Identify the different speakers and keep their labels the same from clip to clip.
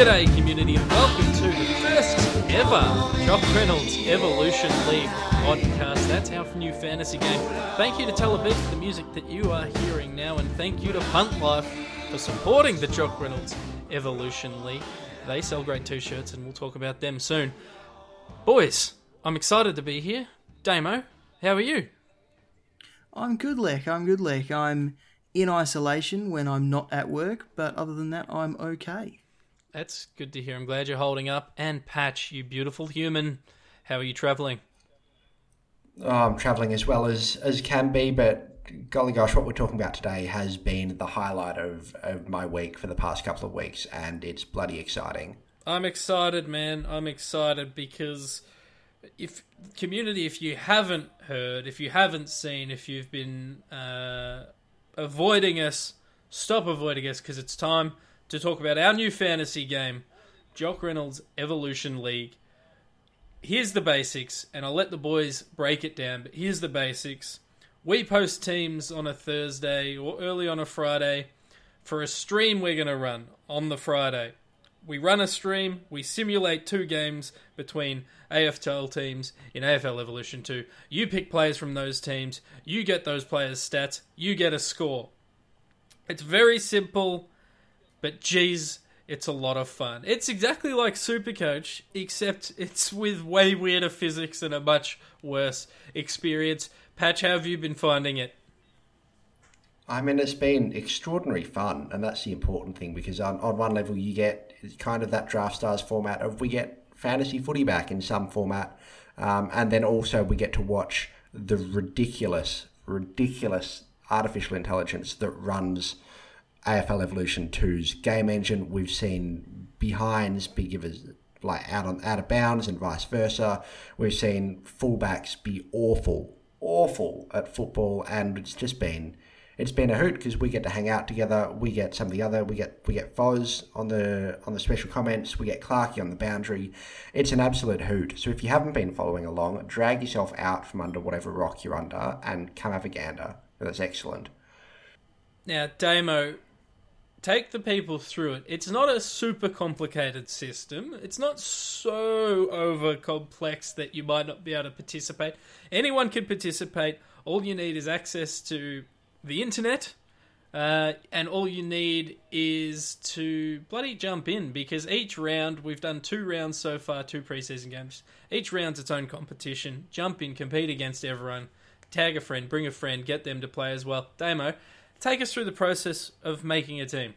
Speaker 1: G'day, community, and welcome to the first ever Jock Reynolds Evolution League podcast. That's our new fantasy game. Thank you to Telebeat for the music that you are hearing now, and thank you to Punt Life for supporting the Jock Reynolds Evolution League. They sell great t-shirts, and we'll talk about them soon. Boys, I'm excited to be here. Damo, how are you?
Speaker 2: I'm good, Lek. I'm good, Lek. I'm in isolation when I'm not at work, but other than that, I'm okay.
Speaker 1: That's good to hear. I'm glad you're holding up. And Patch, you beautiful human, how are you travelling?
Speaker 3: Oh, I'm travelling as well as, as can be, but golly gosh, what we're talking about today has been the highlight of, of my week for the past couple of weeks, and it's bloody exciting.
Speaker 1: I'm excited, man. I'm excited because if community, if you haven't heard, if you haven't seen, if you've been uh, avoiding us, stop avoiding us because it's time to talk about our new fantasy game, Jock Reynolds Evolution League. Here's the basics, and I'll let the boys break it down. But here's the basics: we post teams on a Thursday or early on a Friday for a stream we're going to run on the Friday. We run a stream, we simulate two games between AFL teams in AFL Evolution 2. You pick players from those teams, you get those players' stats, you get a score. It's very simple, but geez, it's a lot of fun. It's exactly like Supercoach, except it's with way weirder physics and a much worse experience. Patch, how have you been finding it?
Speaker 3: I mean, it's been extraordinary fun, and that's the important thing because on, on one level, you get kind of that draft stars format of we get fantasy footy back in some format, um, and then also we get to watch the ridiculous, ridiculous artificial intelligence that runs AFL Evolution 2's game engine. We've seen behinds be given like out on out of bounds and vice versa. We've seen fullbacks be awful, awful at football, and it's just been it's been a hoot because we get to hang out together. We get some of the other. We get we get Foz on the on the special comments. We get Clarky on the boundary. It's an absolute hoot. So if you haven't been following along, drag yourself out from under whatever rock you're under and come have a gander. That's excellent.
Speaker 1: Now, Damo, take the people through it. It's not a super complicated system. It's not so over complex that you might not be able to participate. Anyone can participate. All you need is access to the internet, uh, and all you need is to bloody jump in because each round we've done two rounds so far, two preseason games. Each round's its own competition. Jump in, compete against everyone. Tag a friend, bring a friend, get them to play as well. Damo, take us through the process of making a team.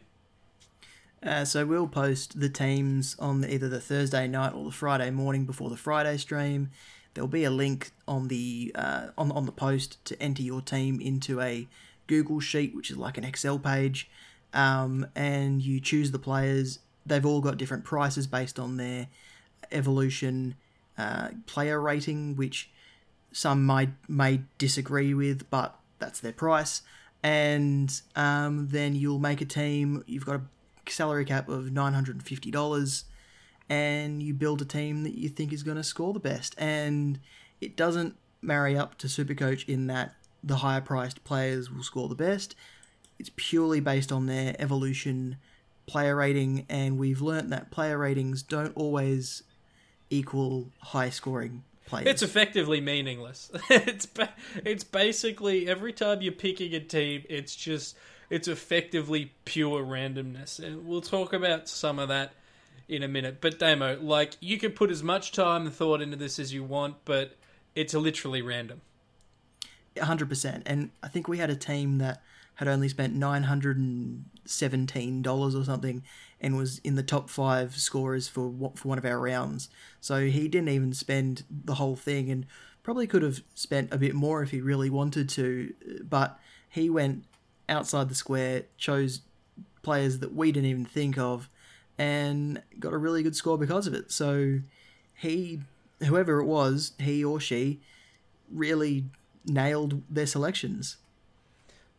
Speaker 2: Uh, so we'll post the teams on either the Thursday night or the Friday morning before the Friday stream. There'll be a link on the uh, on on the post to enter your team into a Google sheet, which is like an Excel page, um, and you choose the players. They've all got different prices based on their evolution uh, player rating, which some might may disagree with, but that's their price. And um, then you'll make a team. You've got a salary cap of nine hundred and fifty dollars, and you build a team that you think is going to score the best. And it doesn't marry up to Supercoach in that the higher priced players will score the best. It's purely based on their evolution player rating, and we've learnt that player ratings don't always equal high scoring players.
Speaker 1: It's effectively meaningless. it's ba- it's basically every time you're picking a team, it's just it's effectively pure randomness, and we'll talk about some of that in a minute. But Damo, like you can put as much time and thought into this as you want, but it's literally random.
Speaker 2: 100%. And I think we had a team that had only spent $917 or something and was in the top five scorers for for one of our rounds. So he didn't even spend the whole thing and probably could have spent a bit more if he really wanted to, but he went outside the square, chose players that we didn't even think of, and got a really good score because of it. So he, whoever it was, he or she, really nailed their selections.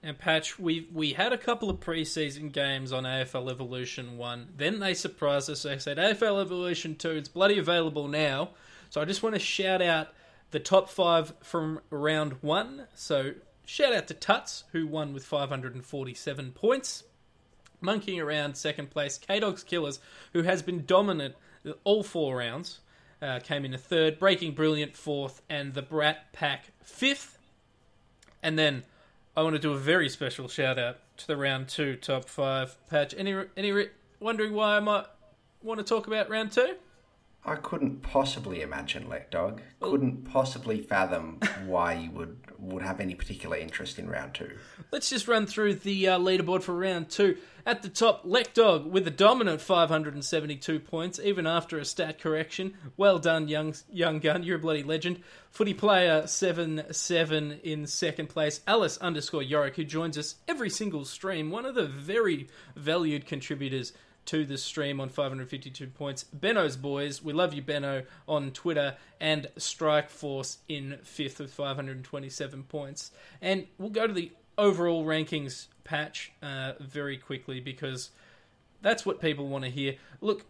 Speaker 1: And Patch, we we had a couple of preseason games on AFL Evolution One. Then they surprised us. They said AFL Evolution Two. It's bloody available now. So I just want to shout out the top five from round one. So shout out to Tuts who won with 547 points. Monkeying around second place, K Dogs Killers, who has been dominant all four rounds, uh, came in a third, Breaking Brilliant fourth, and the Brat Pack fifth. And then I want to do a very special shout out to the round two top five patch. Any any wondering why I might want to talk about round two?
Speaker 3: I couldn't possibly imagine Let Dog. Couldn't possibly fathom why you would would have any particular interest in round two.
Speaker 1: Let's just run through the uh, leaderboard for round two. At the top, Dog with a dominant 572 points, even after a stat correction. Well done, young young gun. You're a bloody legend. Footy player seven seven in second place. Alice underscore Yorick, who joins us every single stream. One of the very valued contributors to the stream on 552 points. Benno's Boys, we love you, Benno, on Twitter, and Strike Force in fifth with 527 points. And we'll go to the overall rankings patch uh, very quickly because that's what people want to hear. Look,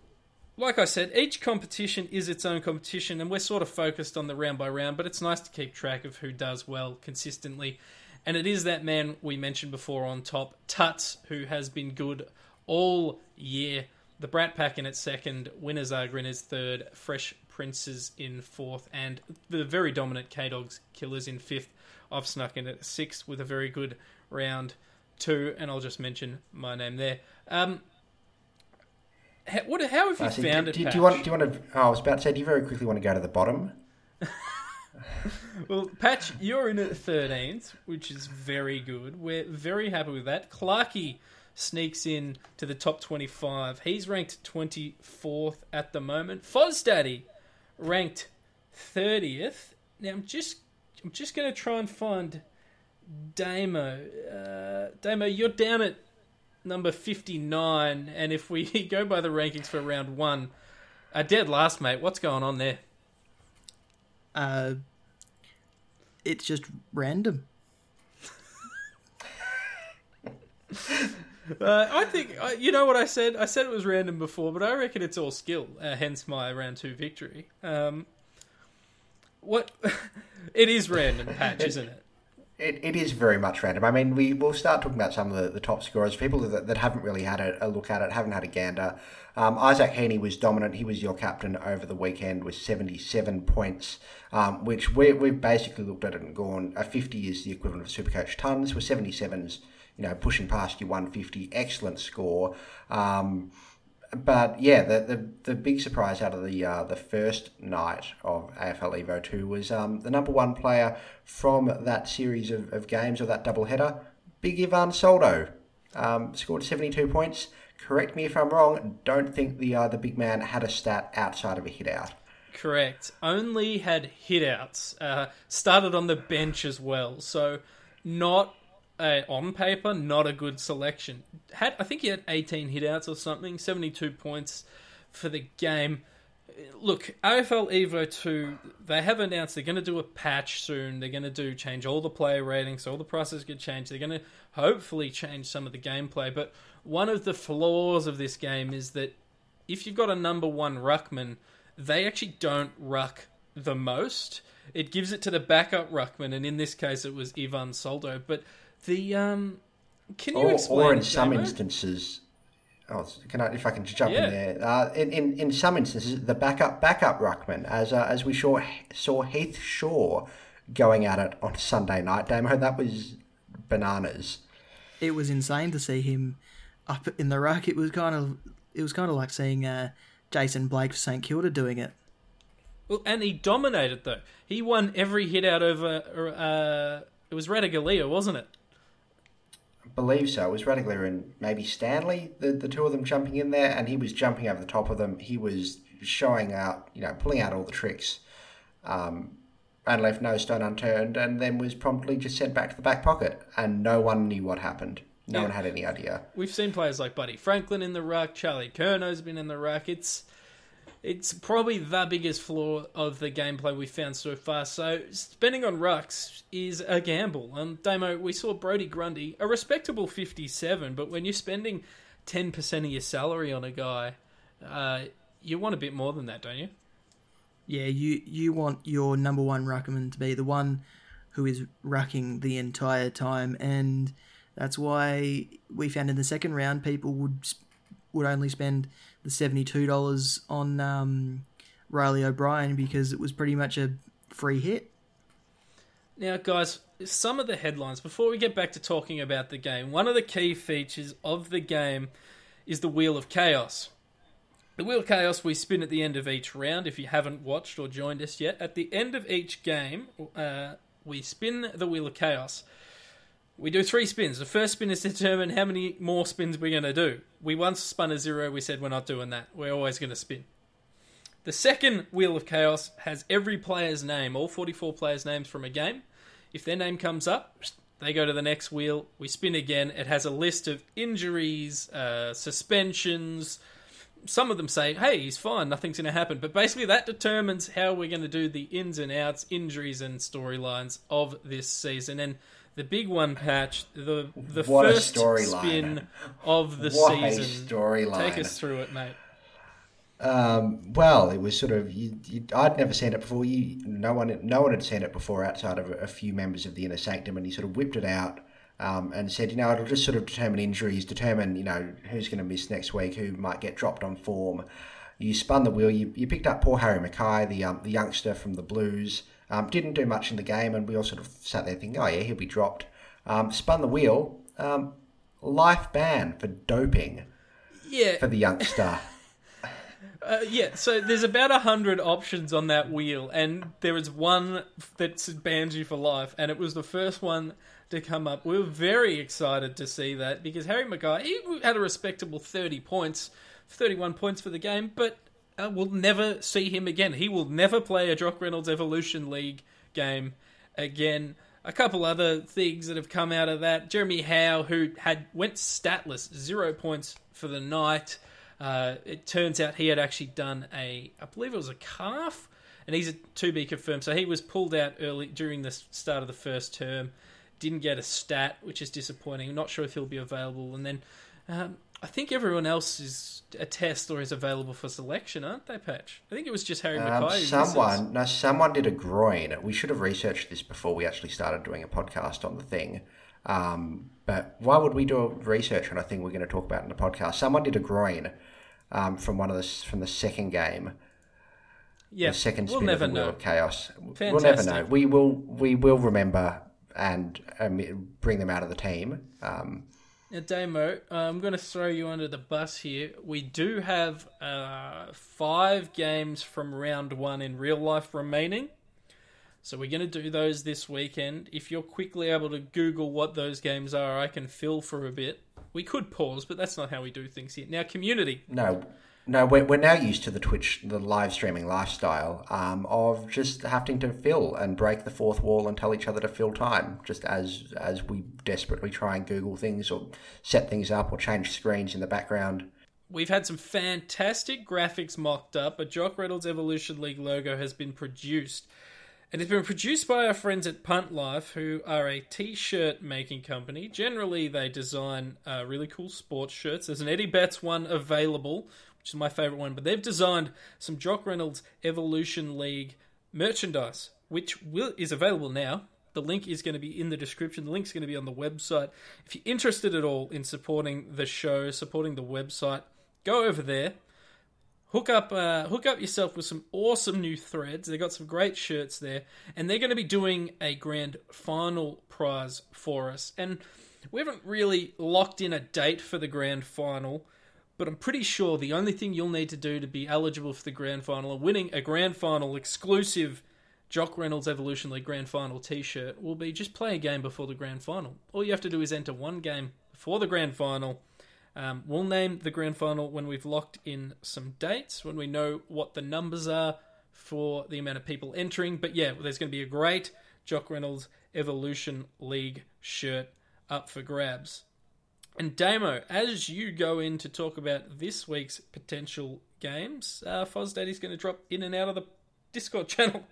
Speaker 1: like I said, each competition is its own competition, and we're sort of focused on the round by round, but it's nice to keep track of who does well consistently. And it is that man we mentioned before on top, Tuts, who has been good all year. The Brat Pack in its second, Winners Are in its third, Fresh Princes in fourth, and the very dominant K Dogs Killers in fifth. I've snuck in at sixth with a very good round two, and I'll just mention my name there. Um, how, what, how have you found
Speaker 3: do,
Speaker 1: it?
Speaker 3: Do, do, you want? Do you want to? Oh, I was about to say, do you very quickly want to go to the bottom?
Speaker 1: well, Patch, you're in at thirteenth, which is very good. We're very happy with that. Clarky sneaks in to the top 25. He's ranked 24th at the moment. Fozdaddy ranked 30th. Now I'm just I'm just going to try and find Damo. Uh, Damo, you're down at number 59, and if we go by the rankings for round one, a dead last, mate. What's going on there?
Speaker 2: Uh, it's just random.
Speaker 1: Uh, I think uh, you know what I said. I said it was random before, but I reckon it's all skill. Uh, hence my round two victory. Um, what? it is random, patch, isn't it?
Speaker 3: It, it is very much random. I mean, we will start talking about some of the, the top scorers, people that, that haven't really had a, a look at it, haven't had a gander. Um, Isaac Heaney was dominant. He was your captain over the weekend with 77 points, um, which we, we've basically looked at it and gone, a 50 is the equivalent of Supercoach tons, with 77s you know, pushing past your 150. Excellent score. Um, but yeah, the, the the big surprise out of the uh, the first night of AFL Evo two was um, the number one player from that series of, of games or that double header, Big Ivan Soldo, um, scored seventy two points. Correct me if I'm wrong. Don't think the uh, the big man had a stat outside of a hit out.
Speaker 1: Correct. Only had hitouts. Uh, started on the bench as well, so not uh, on paper, not a good selection. Had I think he had 18 hitouts or something, 72 points for the game. Look, AFL Evo 2, they have announced they're going to do a patch soon. They're going to do change all the player ratings, all the prices get changed. They're going to hopefully change some of the gameplay. But one of the flaws of this game is that if you've got a number one ruckman, they actually don't ruck the most. It gives it to the backup ruckman, and in this case, it was Ivan Soldo. But the um, can you
Speaker 3: or,
Speaker 1: explain?
Speaker 3: Or in
Speaker 1: it,
Speaker 3: some
Speaker 1: Damo?
Speaker 3: instances, oh, can I, if I can jump
Speaker 1: Yeah.
Speaker 3: in there, uh, in, in in some instances, the backup backup ruckman, as uh, as we saw saw Heath Shaw going at it on Sunday night. Damo, that was bananas.
Speaker 2: It was insane to see him up in the ruck. It was kind of it was kind of like seeing uh, Jason Blake for St Kilda doing it.
Speaker 1: Well, and he dominated though. He won every hit out over. Uh, it was Ratugolea, wasn't it?
Speaker 3: Believe so. It was Radicler and maybe Stanley, the, the two of them jumping in there, and he was jumping over the top of them. He was showing out, you know, pulling out all the tricks, um, and left no stone unturned, and then was promptly just sent back to the back pocket, and no one knew what happened. No
Speaker 1: Yeah.
Speaker 3: one had any idea.
Speaker 1: We've seen players like Buddy Franklin in the ruck, Charlie Curnow's been in the ruck. It's it's probably the biggest flaw of the gameplay we've found so far. So spending on rucks is a gamble. Um, Damo, we saw Brodie Grundy, a respectable fifty-seven, but when you're spending ten percent of your salary on a guy, uh, you want a bit more than that, don't you?
Speaker 2: Yeah, you you want your number one ruckman to be the one who is rucking the entire time, and That's why we found in the second round people would would only spend the seventy two dollars on um, Riley O'Brien because it was pretty much a free hit.
Speaker 1: Now, guys, some of the headlines before we get back to talking about the game. One of the key features of the game is the Wheel of Chaos. The Wheel of Chaos we spin at the end of each round. If you haven't watched or joined us yet, at the end of each game, uh, we spin the Wheel of Chaos. We do three spins. The first spin is to determine how many more spins we're going to do. We once spun a zero, we said we're not doing that. We're always going to spin. The second Wheel of Chaos has every player's name, all 44 players' names from a game. If their name comes up, they go to the next wheel. We spin again. It has a list of injuries, uh, suspensions. Some of them say, hey, he's fine, nothing's going to happen. But basically, that determines how we're going to do the ins and outs, injuries, and storylines of this season. And the big one patch, the the
Speaker 3: What
Speaker 1: first spin of the
Speaker 3: What
Speaker 1: season.
Speaker 3: storyline.
Speaker 1: Take us through it, mate.
Speaker 3: Um, well, it was sort of you, you, I'd never seen it before. You, no one, no one had seen it before outside of a, a few members of the inner sanctum, and he sort of whipped it out um, and said, you know, it'll just sort of determine injuries, determine you know who's going to miss next week, who might get dropped on form. You spun the wheel. You, you picked up poor Harry McKay, the um, the youngster from the Blues. Um, didn't do much in the game, and we all sort of sat there thinking, oh yeah, he'll be dropped. Um, spun the wheel. Um, life ban for doping
Speaker 1: Yeah,
Speaker 3: for the youngster.
Speaker 1: Uh, yeah, so there's about a hundred options on that wheel, and there is one that bans you for life, and it was the first one to come up. We were very excited to see that because Harry McKay he had a respectable 30 points, 31 points for the game, but uh, we'll never see him again. He will never play a Jock Reynolds Evolution League game again. A couple other things that have come out of that: Jeremy Howe, who had went statless, zero points for the night. Uh, it turns out he had actually done a, I believe it was a calf, and he's a to be confirmed. So he was pulled out early during the start of the first term. Didn't get a stat, which is disappointing. not sure if he'll be available. And then um, I think everyone else is a test or is available for selection, aren't they, Patch? I think it was just Harry
Speaker 3: Um,
Speaker 1: McKay.
Speaker 3: someone, no, someone did a groin. We should have researched this before we actually started doing a podcast on the thing. Um, but why would we do a research on a thing we're going to talk about in the podcast? Someone did a groin um, from one of the from the second game,
Speaker 1: yeah,
Speaker 3: the second
Speaker 1: we'll
Speaker 3: spin
Speaker 1: never
Speaker 3: of the Wheel
Speaker 1: know.
Speaker 3: of Chaos. We'll never know. We will. We will remember and um, bring them out of the team. Um,
Speaker 1: Now, Damo, uh, I'm going to throw you under the bus here. We do have uh, five games from round one in real life remaining. So we're going to do those this weekend. If you're quickly able to Google what those games are, I can fill for a bit. We could pause, but that's not how we do things here. Now, community.
Speaker 3: No, no, we're, we're now used to the Twitch, the live streaming lifestyle um, of just having to fill and break the fourth wall and tell each other to fill time, just as as we desperately try and Google things or set things up or change screens in the background.
Speaker 1: We've had some fantastic graphics mocked up. A Jock Reynolds Evolution League logo has been produced. And it's been produced by our friends at Punt Life, who are a t-shirt making company. Generally, they design uh, really cool sports shirts. There's an Eddie Betts one available, which is my favorite one. But they've designed some Jock Reynolds Evolution League merchandise, which will, is available now. The link is going to be in the description. The link's going to be on the website. If you're interested at all in supporting the show, supporting the website, go over there. Hook up, uh, hook up yourself with some awesome new threads. They've got some great shirts there, and they're going to be doing a grand final prize for us. And we haven't really locked in a date for the grand final, but I'm pretty sure the only thing you'll need to do to be eligible for the grand final and winning a grand final exclusive Jock Reynolds Evolution League Grand Final T-shirt will be just play a game before the grand final. All you have to do is enter one game before the grand final. Um, we'll name the grand final when we've locked in some dates, when we know what the numbers are for the amount of people entering. But yeah, there's going to be a great Jock Reynolds Evolution League shirt up for grabs. And Damo, as you go in to talk about this week's potential games, uh, Foz Daddy's going to drop in and out of the Discord channel.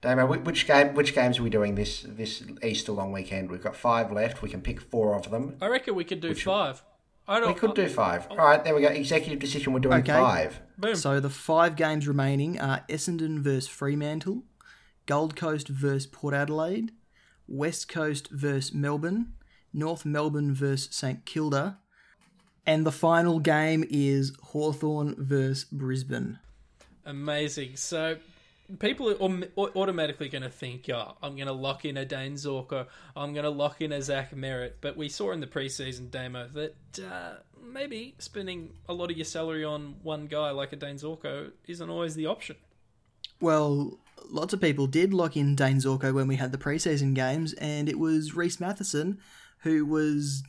Speaker 3: Damo, which game? Which games are we doing this this Easter long weekend? We've got five left. We can pick four of them.
Speaker 1: I reckon we could do five. I don't.
Speaker 3: We could do five. All right, there we go. Executive decision. We're doing
Speaker 2: Okay.
Speaker 3: five.
Speaker 1: Boom.
Speaker 2: So the five games remaining are Essendon versus Fremantle, Gold Coast versus Port Adelaide, West Coast versus Melbourne, North Melbourne versus St Kilda, and the final game is Hawthorn versus Brisbane.
Speaker 1: Amazing. So people are automatically going to think, oh, I'm going to lock in a Dane Zorko, I'm going to lock in a Zac Merrett. But we saw in the preseason demo that uh, maybe spending a lot of your salary on one guy like a Dane Zorko isn't always the option.
Speaker 2: Well, lots of people did lock in Dane Zorko when we had the preseason games, and it was Reese Matheson who was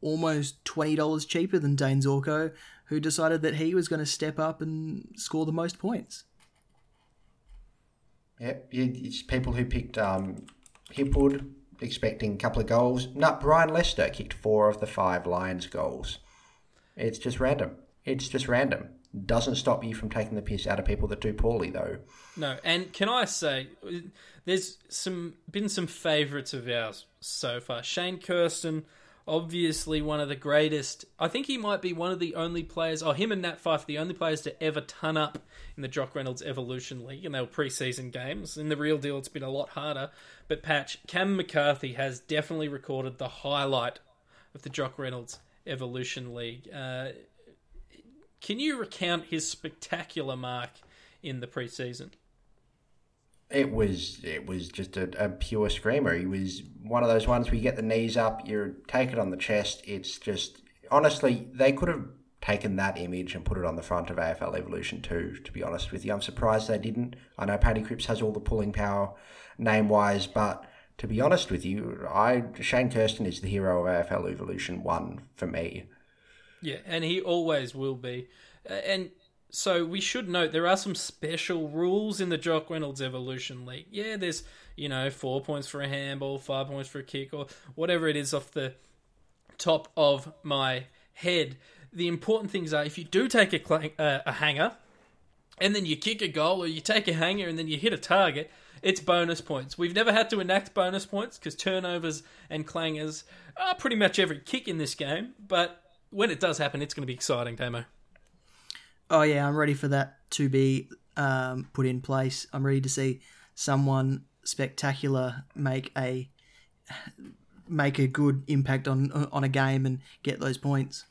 Speaker 2: almost $20 cheaper than Dane Zorko, who decided that he was going to step up and score the most points.
Speaker 3: Yep, it's people who picked um, Hipwood expecting a couple of goals. No, Ryan Lester kicked four of the five Lions goals. It's just random. It's just random. Doesn't stop you from taking the piss out of people that do poorly, though.
Speaker 1: No, and can I say, there's some been some favourites of ours so far. Shane Kersten, obviously one of the greatest. I think he might be one of the only players, oh, him and Nat Fyfe, the only players to ever ton up in the Jock Reynolds Evolution League, and they were preseason games. In the real deal, it's been a lot harder. But Patch, Cam McCarthy has definitely recorded the highlight of the Jock Reynolds Evolution League. Uh, can you recount his spectacular mark in the preseason?
Speaker 3: It was it was just a, a, pure screamer. He was one of those ones where you get the knees up, you take it on the chest. It's just honestly, they could have taken that image and put it on the front of AFL Evolution 2, to be honest with you. I'm surprised they didn't. I know Paddy Cripps has all the pulling power name wise, but to be honest with you, I Shane Kersten is the hero of AFL Evolution 1 for me.
Speaker 1: Yeah, and he always will be. Uh, and so we should note there are some special rules in the Jock Reynolds Evolution League. Yeah, there's you know four points for a handball, five points for a kick, or whatever it is off the top of my head. The important things are if you do take a, uh, a hanger, and then you kick a goal, or you take a hanger and then you hit a target, it's bonus points. We've never had to enact bonus points because turnovers and clangers are pretty much every kick in this game. But when it does happen, it's going to be exciting, Damo.
Speaker 2: Oh yeah, I'm ready for that to be um, put in place. I'm ready to see someone spectacular make a make a good impact on on a game and get those points.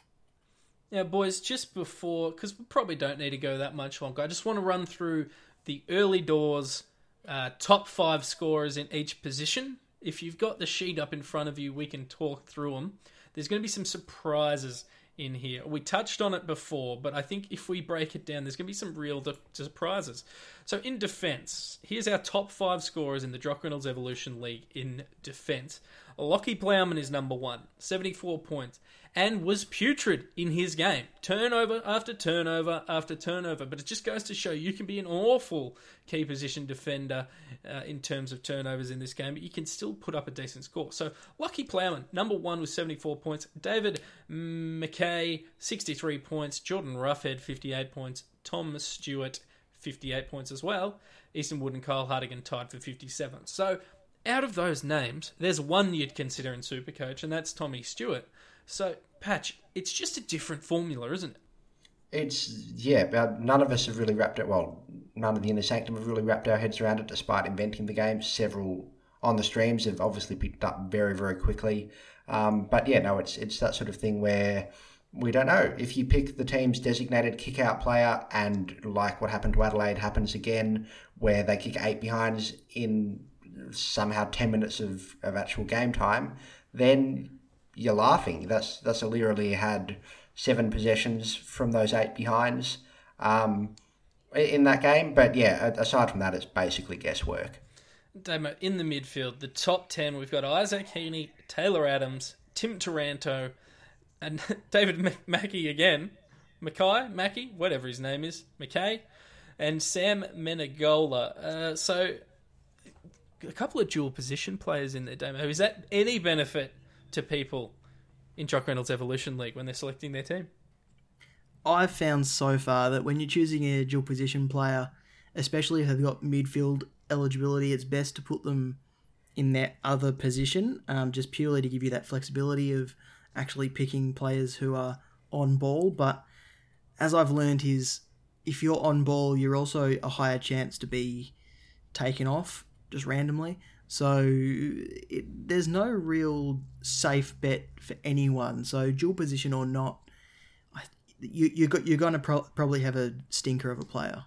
Speaker 1: Now, boys, just before because we probably don't need to go that much longer. I just want to run through the early doors uh, top five scorers in each position. If you've got the sheet up in front of you, we can talk through them. There's going to be some surprises in here. We touched on it before, but I think if we break it down, there's going to be some real surprises. So, in defense, here's our top five scorers in the Jock Reynolds Evolution League in defense. Lachie Plowman is number one, 74 points and was putrid in his game. Turnover after turnover after turnover. But it just goes to show you can be an awful key position defender uh, in terms of turnovers in this game, but you can still put up a decent score. So, Lachie Plowman, number one with 74 points. David McKay, 63 points. Jordan Roughhead, 58 points. Tom Stewart, 58 points as well. Easton Wood and Kyle Hartigan tied for 57. So, out of those names, there's one you'd consider in Supercoach, and that's Tommy Stewart. So, Patch, it's just a different formula, isn't it?
Speaker 3: It's yeah. but None of us have really wrapped it. Well, none of the inner sanctum have really wrapped our heads around it, despite inventing the game. Several on the streams have obviously picked up very, very quickly. Um, but yeah, no, it's it's that sort of thing where we don't know if you pick the team's designated kick-out player, and like what happened to Adelaide happens again, where they kick eight behinds in somehow ten minutes of, of actual game time, then you're laughing. That's that's literally had seven possessions from those eight behinds um, in that game. But yeah, aside from that, it's basically guesswork.
Speaker 1: Damo, in the midfield, the top 10, we've got Isaac Heaney, Taylor Adams, Tim Taranto, and David Mackey again. Mackay, Mackey, whatever his name is, McKay, and Sam Menegola. Uh, so, a couple of dual position players in there, Damo. Is that any benefit to people in Jock Reynolds Evolution League when they're selecting their team?
Speaker 2: I've found so far that when you're choosing a dual position player, especially if they've got midfield eligibility, it's best to put them in their other position, um, just purely to give you that flexibility of actually picking players who are on ball. But as I've learned, is if you're on ball, you're also a higher chance to be taken off just randomly. So it, there's no real safe bet for anyone. So dual position or not, you you got you're going to pro- probably have a stinker of a player.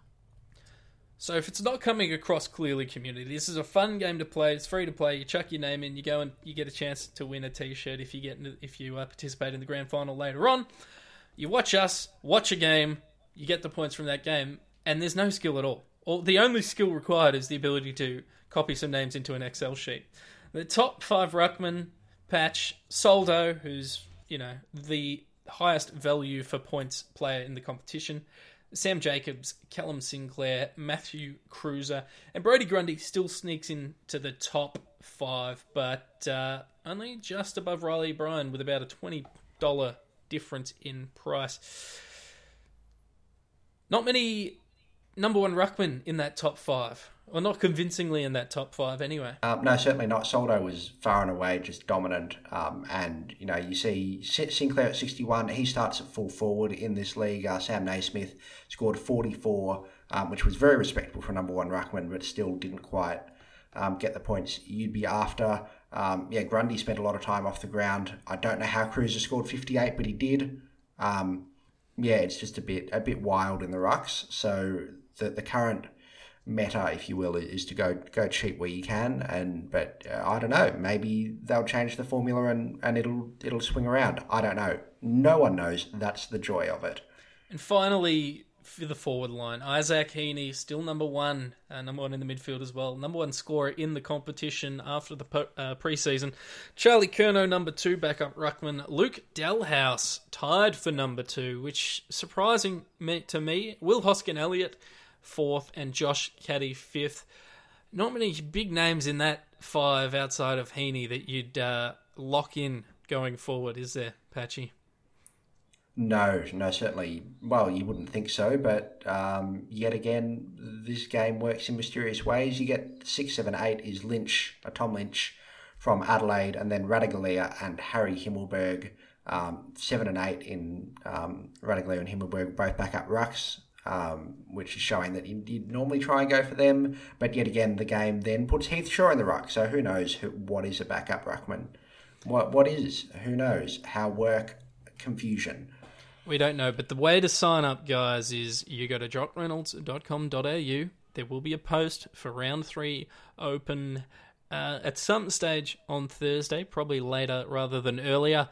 Speaker 1: So if it's not coming across clearly, community, this is a fun game to play. It's free to play. You chuck your name in, you go and you get a chance to win a T-shirt if you get if you uh, participate in the grand final later on. You watch us, watch a game, you get the points from that game, and there's no skill at all. Or the only skill required is the ability to copy some names into an Excel sheet. The top five ruckman patch Soldo, who's you know the highest value for points player in the competition. Sam Jacobs, Callum Sinclair, Matthew Kreuzer, and Brodie Grundy still sneaks into the top five, but uh, only just above Riley Bryan with about a twenty dollar difference in price. Not many number one ruckman in that top five. Well, not convincingly in that top five, anyway.
Speaker 3: Um, no, certainly not. Soldo was far and away just dominant. Um, and, you know, you see Sinclair at 61, he starts at full forward in this league. Uh, Sam Naismith scored 44, um, which was very respectable for number one Ruckman, but still didn't quite um, get the points you'd be after. Um, yeah, Grundy spent a lot of time off the ground. I don't know how Kreuzer scored 58, but he did. Um, yeah, it's just a bit a bit wild in the rucks. So the the current meta, if you will, is to go go cheap where you can. And but uh, I don't know, maybe they'll change the formula and, and it'll it'll swing around. I don't know. No one knows. That's the joy of it.
Speaker 1: And finally, for the forward line, Isaac Heaney still number one, uh, number one in the midfield as well, number one scorer in the competition after the uh, preseason. Charlie Curnow number two, backup ruckman. Luke Dahlhaus tied for number two, which surprising me, to me. Will Hoskin Elliott fourth, and Josh Caddy fifth. Not many big names in that five outside of Heaney that you'd uh, lock in going forward, is there, Patchy?
Speaker 3: No, no, certainly. Well, you wouldn't think so, but um, yet again, this game works in mysterious ways. You get six, seven, eight is Lynch, a Tom Lynch from Adelaide, and then Ratugolea and Harry Himmelberg. Um, seven and eight in um, Ratugolea and Himmelberg, both back up rucks um, which is showing that you, would normally try and go for them. But yet again, the game then puts Heath Shaw in the ruck. So who knows who, what is a backup ruckman? What what is? Who knows? How work confusion.
Speaker 1: We don't know, but the way to sign up, guys, is you go to jockreynolds.com.au. There will be a post for round three open uh, at some stage on Thursday, probably later rather than earlier.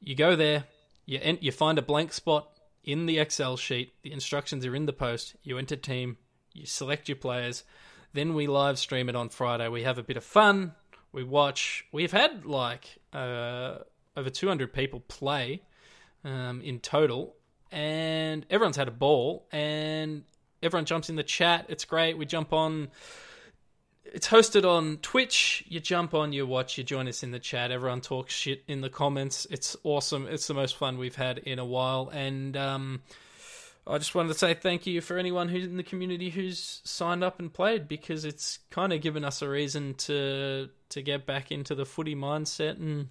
Speaker 1: You go there, you you find a blank spot in the Excel sheet. The instructions are in the post. You enter team, you select your players. Then we live stream it on Friday. We have a bit of fun. We watch. We've had like uh, over 200 people play um, in total, and everyone's had a ball. And everyone jumps in the chat. It's great. We jump on it's hosted on Twitch. You jump on, you watch, you join us in the chat. Everyone talks shit in the comments. It's awesome. It's the most fun we've had in a while. And um, I just wanted to say thank you for anyone who's in the community who's signed up and played because it's kind of given us a reason to to get back into the footy mindset and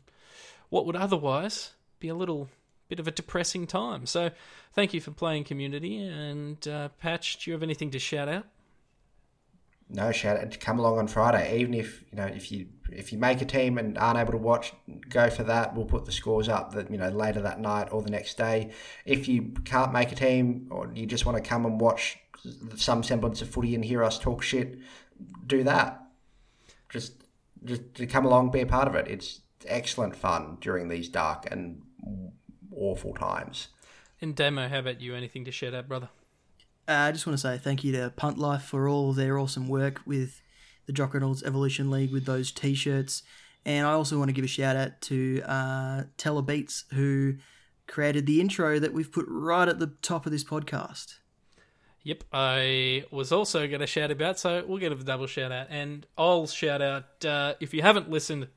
Speaker 1: what would otherwise be a little bit of a depressing time. So thank you for playing community. And uh, Patch, do you have anything to shout out?
Speaker 3: No shout come along on Friday. Even if you know if you if you make a team and aren't able to watch, go for that. We'll put the scores up that you know later that night or the next day. If you can't make a team or you just want to come and watch some semblance of footy and hear us talk shit, do that. Just just to come along, be a part of it. It's excellent fun during these dark and awful times.
Speaker 1: And Demo, how about you? Anything to share out, brother?
Speaker 2: Uh, I just want to say thank you to Punt Life for all their awesome work with the Jock Reynolds Evolution League with those t-shirts. And I also want to give a shout out to uh, Teller Beats who created the intro that we've put right at the top of this podcast.
Speaker 1: Yep, I was also going to shout about, so we'll get a double shout out. And I'll shout out uh, if you haven't listened,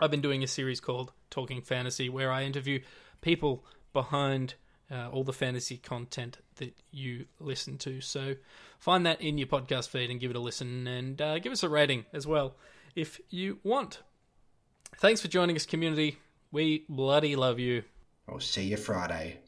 Speaker 1: I've been doing a series called Talking Fantasy where I interview people behind uh, all the fantasy content that you listen to. So find that in your podcast feed and give it a listen and uh, give us a rating as well if you want. Thanks for joining us, community. We bloody love you.
Speaker 3: We'll see you Friday.